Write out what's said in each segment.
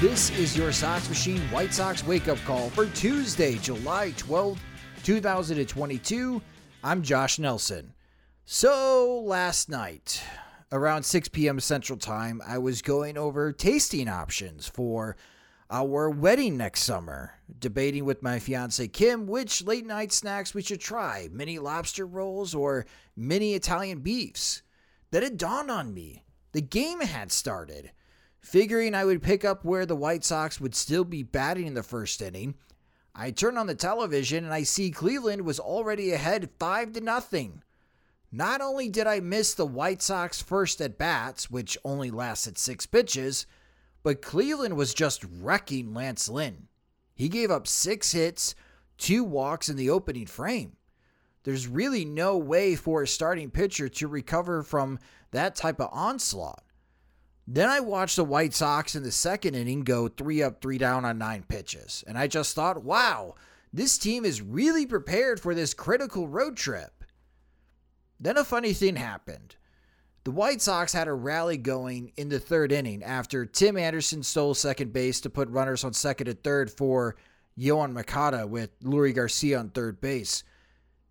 This is your Sox Machine White Sox wake up call for Tuesday, July 12th, 2022. I'm Josh Nelson. So, last night, around 6 p.m. Central Time, I was going over tasting options for our wedding next summer, debating with my fiance Kim which late night snacks we should try mini lobster rolls or mini Italian beefs. Then it dawned on me the game had started. Figuring I would pick up where the White Sox would still be batting in the first inning, I turn on the television and I see Cleveland was already ahead 5 to nothing. Not only did I miss the White Sox first at bats, which only lasted 6 pitches, but Cleveland was just wrecking Lance Lynn. He gave up 6 hits, 2 walks in the opening frame. There's really no way for a starting pitcher to recover from that type of onslaught. Then I watched the White Sox in the second inning go three up, three down on nine pitches. And I just thought, wow, this team is really prepared for this critical road trip. Then a funny thing happened. The White Sox had a rally going in the third inning after Tim Anderson stole second base to put runners on second and third for Yoan Moncada with Leury Garcia on third base.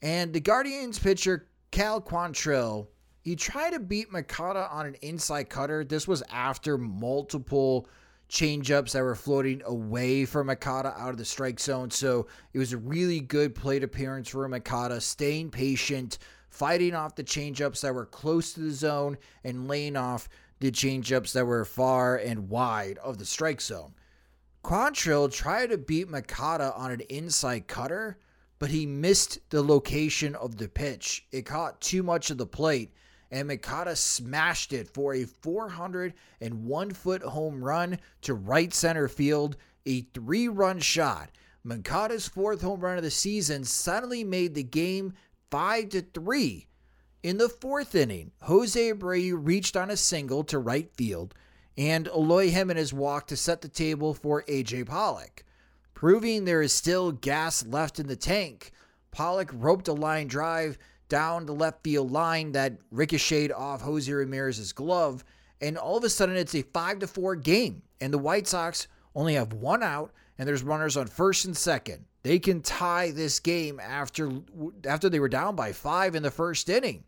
And the Guardians pitcher Cal Quantrill he tried to beat Moncada on an inside cutter. This was after multiple changeups that were floating away from Moncada out of the strike zone. So it was a really good plate appearance for Moncada, staying patient, fighting off the changeups that were close to the zone, and laying off the changeups that were far and wide of the strike zone. Quantrill tried to beat Moncada on an inside cutter, but he missed the location of the pitch. It caught too much of the plate and Moncada smashed it for a 401 foot home run to right center field, a three run shot. Moncada's fourth home run of the season suddenly made the game 5 to 3. In the fourth inning, Jose Abreu reached on a single to right field, and Eloy Jimenez walked to set the table for AJ Pollock. Proving there is still gas left in the tank, Pollock roped a line drive down the left field line that ricocheted off Jose Ramirez's glove. And all of a sudden, it's a 5 to 4 game. And the White Sox only have one out, and there's runners on first and second. They can tie this game after, after they were down by five in the first inning.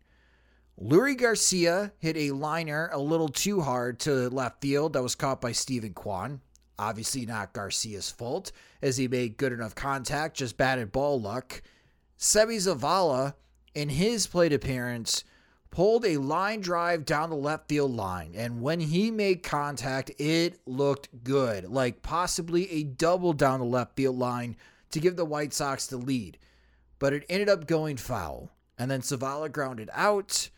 Leury Garcia hit a liner a little too hard to left field that was caught by Steven Kwan. Obviously, not Garcia's fault, as he made good enough contact, just batted ball luck. Seby Zavala in his plate appearance, pulled a line drive down the left field line. And when he made contact, it looked good, like possibly a double down the left field line to give the White Sox the lead. But it ended up going foul. And then Zavala grounded out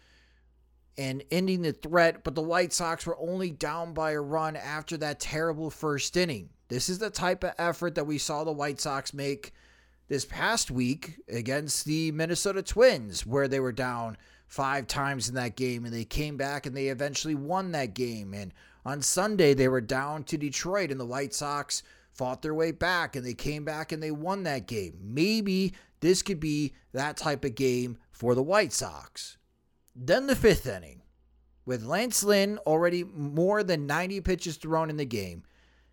and ending the threat, but the White Sox were only down by a run after that terrible first inning. This is the type of effort that we saw the White Sox make this past week against the Minnesota Twins, where they were down five times in that game and they came back and they eventually won that game. And on Sunday, they were down to Detroit and the White Sox fought their way back and they came back and they won that game. Maybe this could be that type of game for the White Sox. Then the fifth inning, With Lance Lynn already more than 90 pitches thrown in the game,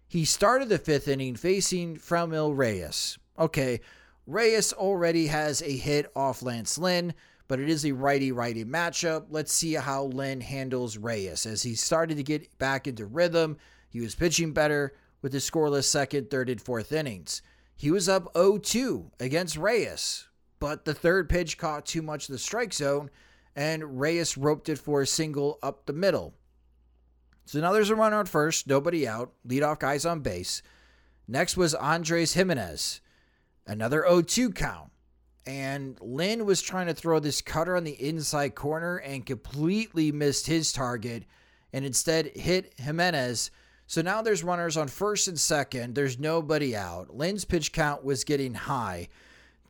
he started the fifth inning facing Franmil Reyes. Okay, Reyes already has a hit off Lance Lynn, but it is a righty righty matchup. Let's see how Lynn handles Reyes. As he started to get back into rhythm, he was pitching better with his scoreless second, third, and fourth innings. He was up 0 2 against Reyes, but the third pitch caught too much of the strike zone, and Reyes roped it for a single up the middle. So now there's a runner on first, nobody out, leadoff guys on base. Next was Andres Gimenez, another 0 2 count. And Lynn was trying to throw this cutter on the inside corner and completely missed his target and instead hit Gimenez. So now there's runners on first and second. There's nobody out. Lynn's pitch count was getting high.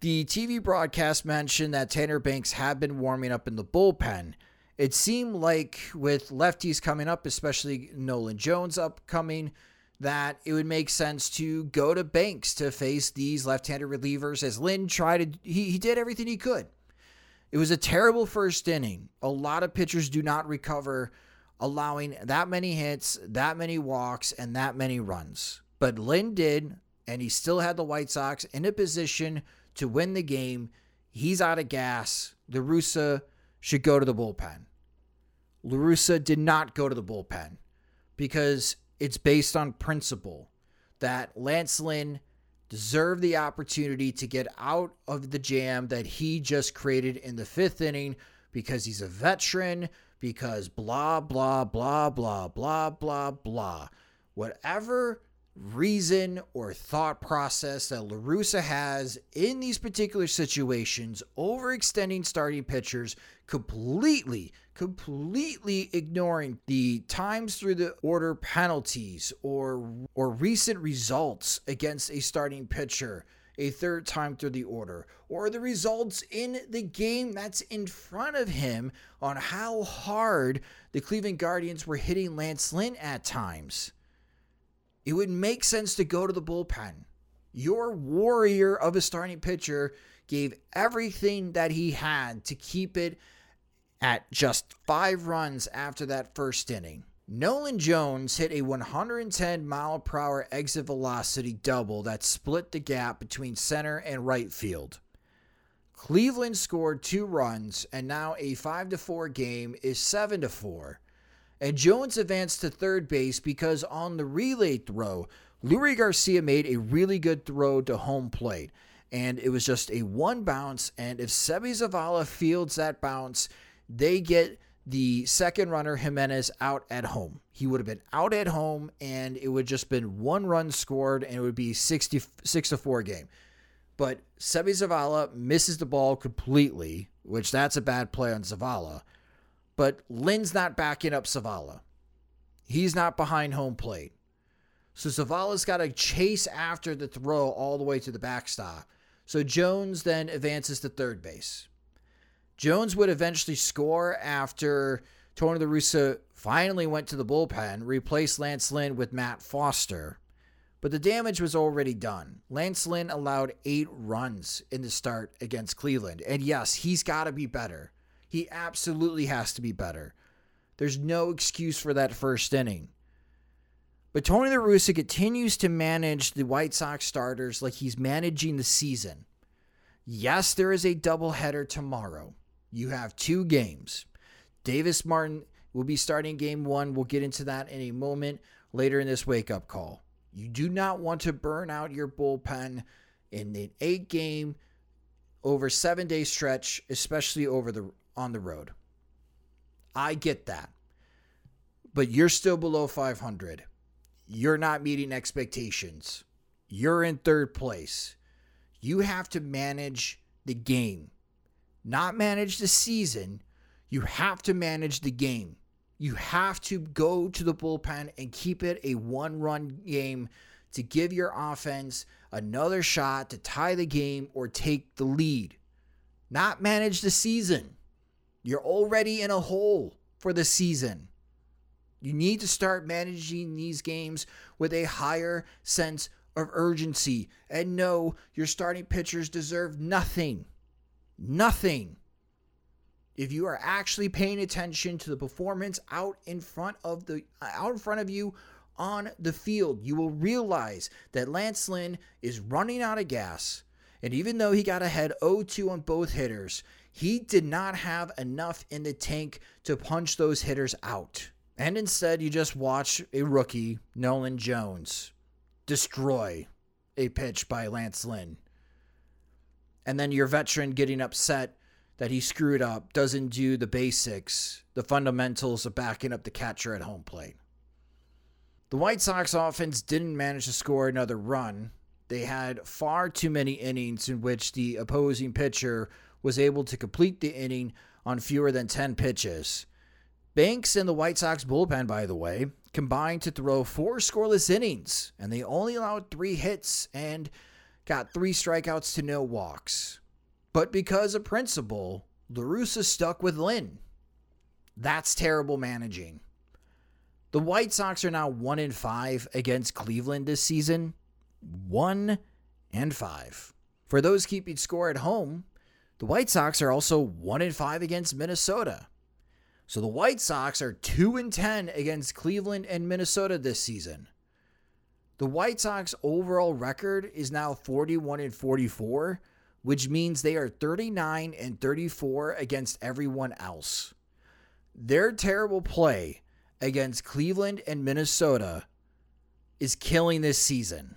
The TV broadcast mentioned that Tanner Banks had been warming up in the bullpen it seemed like with lefties coming up, especially Nolan Jones upcoming, that it would make sense to go to Banks to face these left-handed relievers as Lynn tried to he, he did everything he could. It was a terrible first inning. A lot of pitchers do not recover allowing that many hits, that many walks, and that many runs. But Lynn did, and he still had the White Sox in a position to win the game. He's out of gas. La Russa should go to the bullpen. La Russa did not go to the bullpen because it's based on principle that Lance Lynn deserved the opportunity to get out of the jam that he just created in the fifth inning because he's a veteran, because blah, blah, blah, blah, blah, blah, blah. Whatever reason or thought process that La Russa has in these particular situations, overextending starting pitchers, completely, completely ignoring the times through the order penalties or or recent results against a starting pitcher a third time through the order, or the results in the game that's in front of him on how hard the Cleveland Guardians were hitting Lance Lynn at times it would make sense to go to the bullpen. Your warrior of a starting pitcher gave everything that he had to keep it at just five runs after that first inning. Nolan Jones hit a 110 mile per hour exit velocity double that split the gap between center and right field. Cleveland scored two runs, and now a 5 4 game is 7 4. And Jones advanced to third base because on the relay throw, Leury Garcia made a really good throw to home plate. And it was just a one bounce. And if Seby Zavala fields that bounce, they get the second runner Gimenez, out at home. He would have been out at home and it would just been one run scored and it would be 66 to 4 game. But Seby Zavala misses the ball completely, which that's a bad play on Zavala. But Lynn's not backing up Zavala. He's not behind home plate. So Zavala's got to chase after the throw all the way to the backstop. So Jones then advances to third base. Jones would eventually score after Tony La Russa finally went to the bullpen, replaced Lance Lynn with Matt Foster. But the damage was already done. Lance Lynn allowed eight runs in the start against Cleveland. And yes, he's got to be better. He absolutely has to be better. There's no excuse for that first inning. But Tony La Russa continues to manage the White Sox starters like he's managing the season. Yes, there is a doubleheader tomorrow. You have two games. Davis Martin will be starting game one. We'll get into that in a moment later in this wake up call. You do not want to burn out your bullpen in an eight game over seven day stretch, especially over the on the road. I get that. But you're still below 500. You're not meeting expectations. You're in third place. You have to manage the game, not manage the season. You have to manage the game. You have to go to the bullpen and keep it a one run game to give your offense another shot to tie the game or take the lead, not manage the season. You're already in a hole for the season. You need to start managing these games with a higher sense of urgency and know your starting pitchers deserve nothing. Nothing. if you are actually paying attention to the performance out in front of the out in front of you on the field, you will realize that Lance Lynn is running out of gas. And even though he got ahead 0-2 on both hitters, he did not have enough in the tank to punch those hitters out. And instead, you just watch a rookie, Nolan Jones, destroy a pitch by Lance Lynn. And then your veteran getting upset that he screwed up, doesn't do the basics, the fundamentals of backing up the catcher at home plate. The White Sox offense didn't manage to score another run. They had far too many innings in which the opposing pitcher was able to complete the inning on fewer than 10 pitches. Banks and the White Sox bullpen, by the way, combined to throw four scoreless innings, and they only allowed three hits and got three strikeouts to no walks. But because of principle, La Russa stuck with Lynn. That's terrible managing. The White Sox are now 1 in 5 against Cleveland this season. 1 and 5. For those keeping score at home, the White Sox are also 1 in 5 against Minnesota. So the White Sox are 2 and 10 against Cleveland and Minnesota this season. The White Sox overall record is now 41 and 44, which means they are 39 and 34 against everyone else. Their terrible play against Cleveland and Minnesota is killing this season.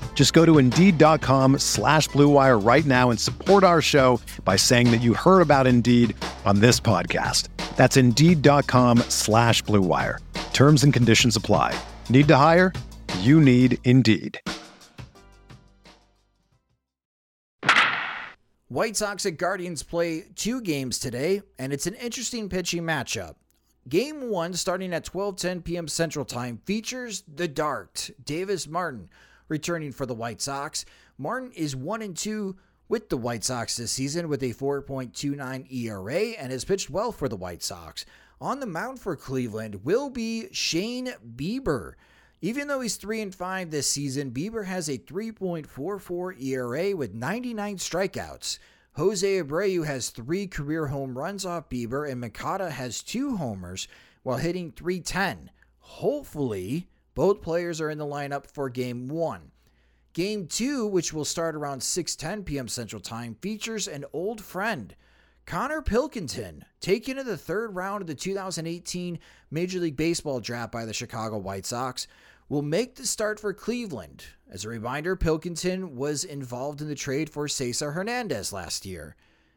Just go to Indeed.com slash BlueWire right now and support our show by saying that you heard about Indeed on this podcast. That's Indeed.com slash BlueWire. Terms and conditions apply. Need to hire? You need Indeed. White Sox and Guardians play two games today, and it's an interesting pitching matchup. Game one, starting at 12:10 p.m. Central Time, features the Dart, Davis Martin, returning for the White Sox. Martin is one and two with the White Sox this season with a 4.29 ERA and has pitched well for the White Sox. On the mound for Cleveland will be Shane Bieber. Even though he's 3 and 5 this season, Bieber has a 3.44 ERA with 99 strikeouts. Jose Abreu has 3 career home runs off Bieber and Moncada has 2 homers while hitting 310. Hopefully, both players are in the lineup for game 1. Game 2, which will start around 6:10 p.m. Central Time, features an old friend, Konnor Pilkington, taken in the third round of the 2018 Major League Baseball draft by the Chicago White Sox will make the start for Cleveland. As a reminder, Pilkington was involved in the trade for Cesar Hernandez last year.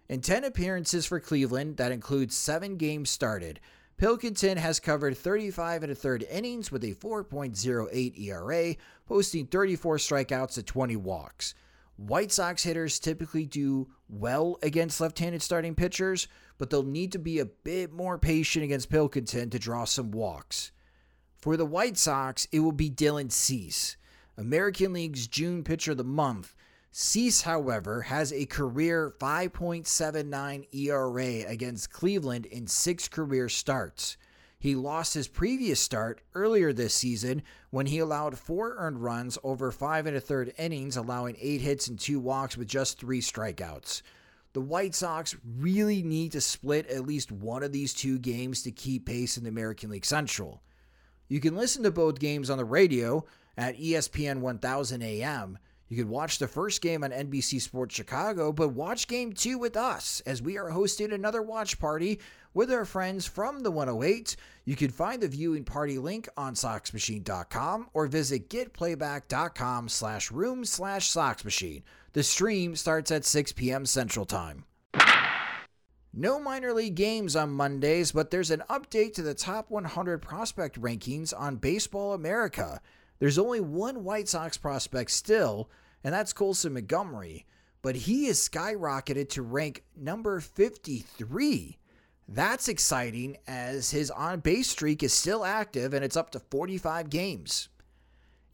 In 10 appearances for Cleveland, that includes 7 games started, Pilkington has covered 35 and a third innings with a 4.08 ERA, posting 34 strikeouts to 20 walks. White Sox hitters typically do well against left handed starting pitchers, but they'll need to be a bit more patient against Pilkington to draw some walks. For the White Sox, it will be Dylan Cease, American League's June Pitcher of the Month. Cease, however, has a career 5.79 ERA against Cleveland in six career starts. He lost his previous start earlier this season when he allowed four earned runs over five and a third innings, allowing eight hits and two walks with just three strikeouts. The White Sox really need to split at least one of these two games to keep pace in the American League Central. You can listen to both games on the radio at ESPN 1000 AM. You could watch the first game on NBC Sports Chicago, but watch game two with us as we are hosting another watch party with our friends from the 108. You can find the viewing party link on soxmachine.com or visit getplayback.com slash room slash soxmachine. The stream starts at 6 p.m. Central Time. No minor league games on Mondays, but there's an update to the top 100 prospect rankings on Baseball America. There's only one White Sox prospect still, and that's Colson Montgomery, but he is skyrocketed to rank number 53. That's exciting as his on base streak is still active and it's up to 45 games.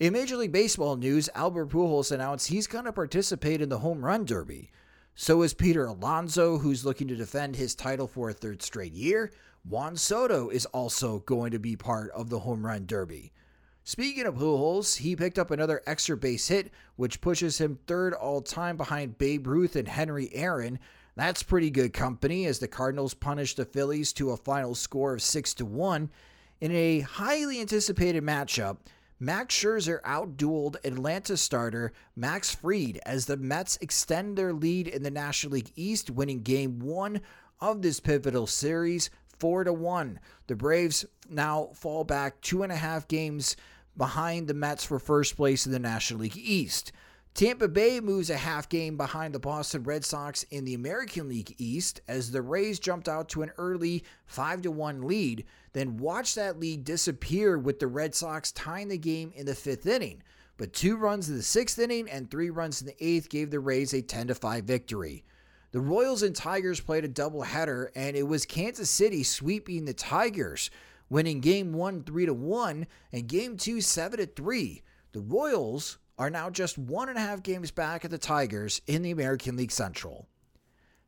In Major League Baseball news, Albert Pujols announced he's going to participate in the Home Run Derby. So is Peter Alonso, who's looking to defend his title for a third straight year. Juan Soto is also going to be part of the Home Run Derby. Speaking of Pujols, he picked up another extra base hit, which pushes him third all time behind Babe Ruth and Henry Aaron. That's pretty good company as the Cardinals punished the Phillies to a final score of 6 to 1 in a highly anticipated matchup. Max Scherzer outdueled Atlanta starter Max Fried as the Mets extend their lead in the National League East, winning game one of this pivotal series, four to one. The Braves now fall back two and a half games behind the Mets for first place in the National League East. Tampa Bay moves a half game behind the Boston Red Sox in the American League East as the Rays jumped out to an early 5 1 lead, then watched that lead disappear with the Red Sox tying the game in the fifth inning. But two runs in the sixth inning and three runs in the eighth gave the Rays a 10 5 victory. The Royals and Tigers played a doubleheader, and it was Kansas City sweeping the Tigers, winning game one 3 to 1 and game two 7 to 3. The Royals are now just one and a half games back at the Tigers in the American League Central.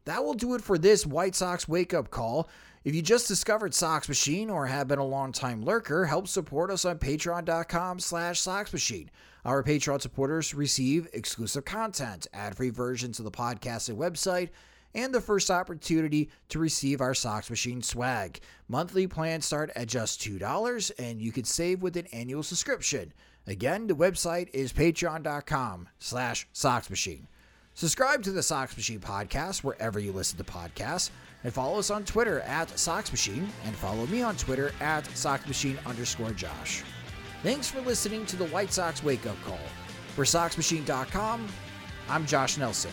That will do it for this White Sox wake up call. If you just discovered Sox Machine or have been a long-time lurker, help support us on patreon.com slash soxmachine. Our Patreon supporters receive exclusive content, ad-free versions of the podcast and website, and the first opportunity to receive our Sox Machine swag. Monthly plans start at just $2, and you can save with an annual subscription. Again, the website is patreon.com slash soxmachine. Subscribe to the Sox Machine podcast wherever you listen to podcasts, and follow us on Twitter at Socks Soxmachine, and follow me on Twitter at Socks Soxmachine underscore Josh. Thanks for listening to the White Sox Wake Up Call. For SoxMachine.com, I'm Josh Nelson.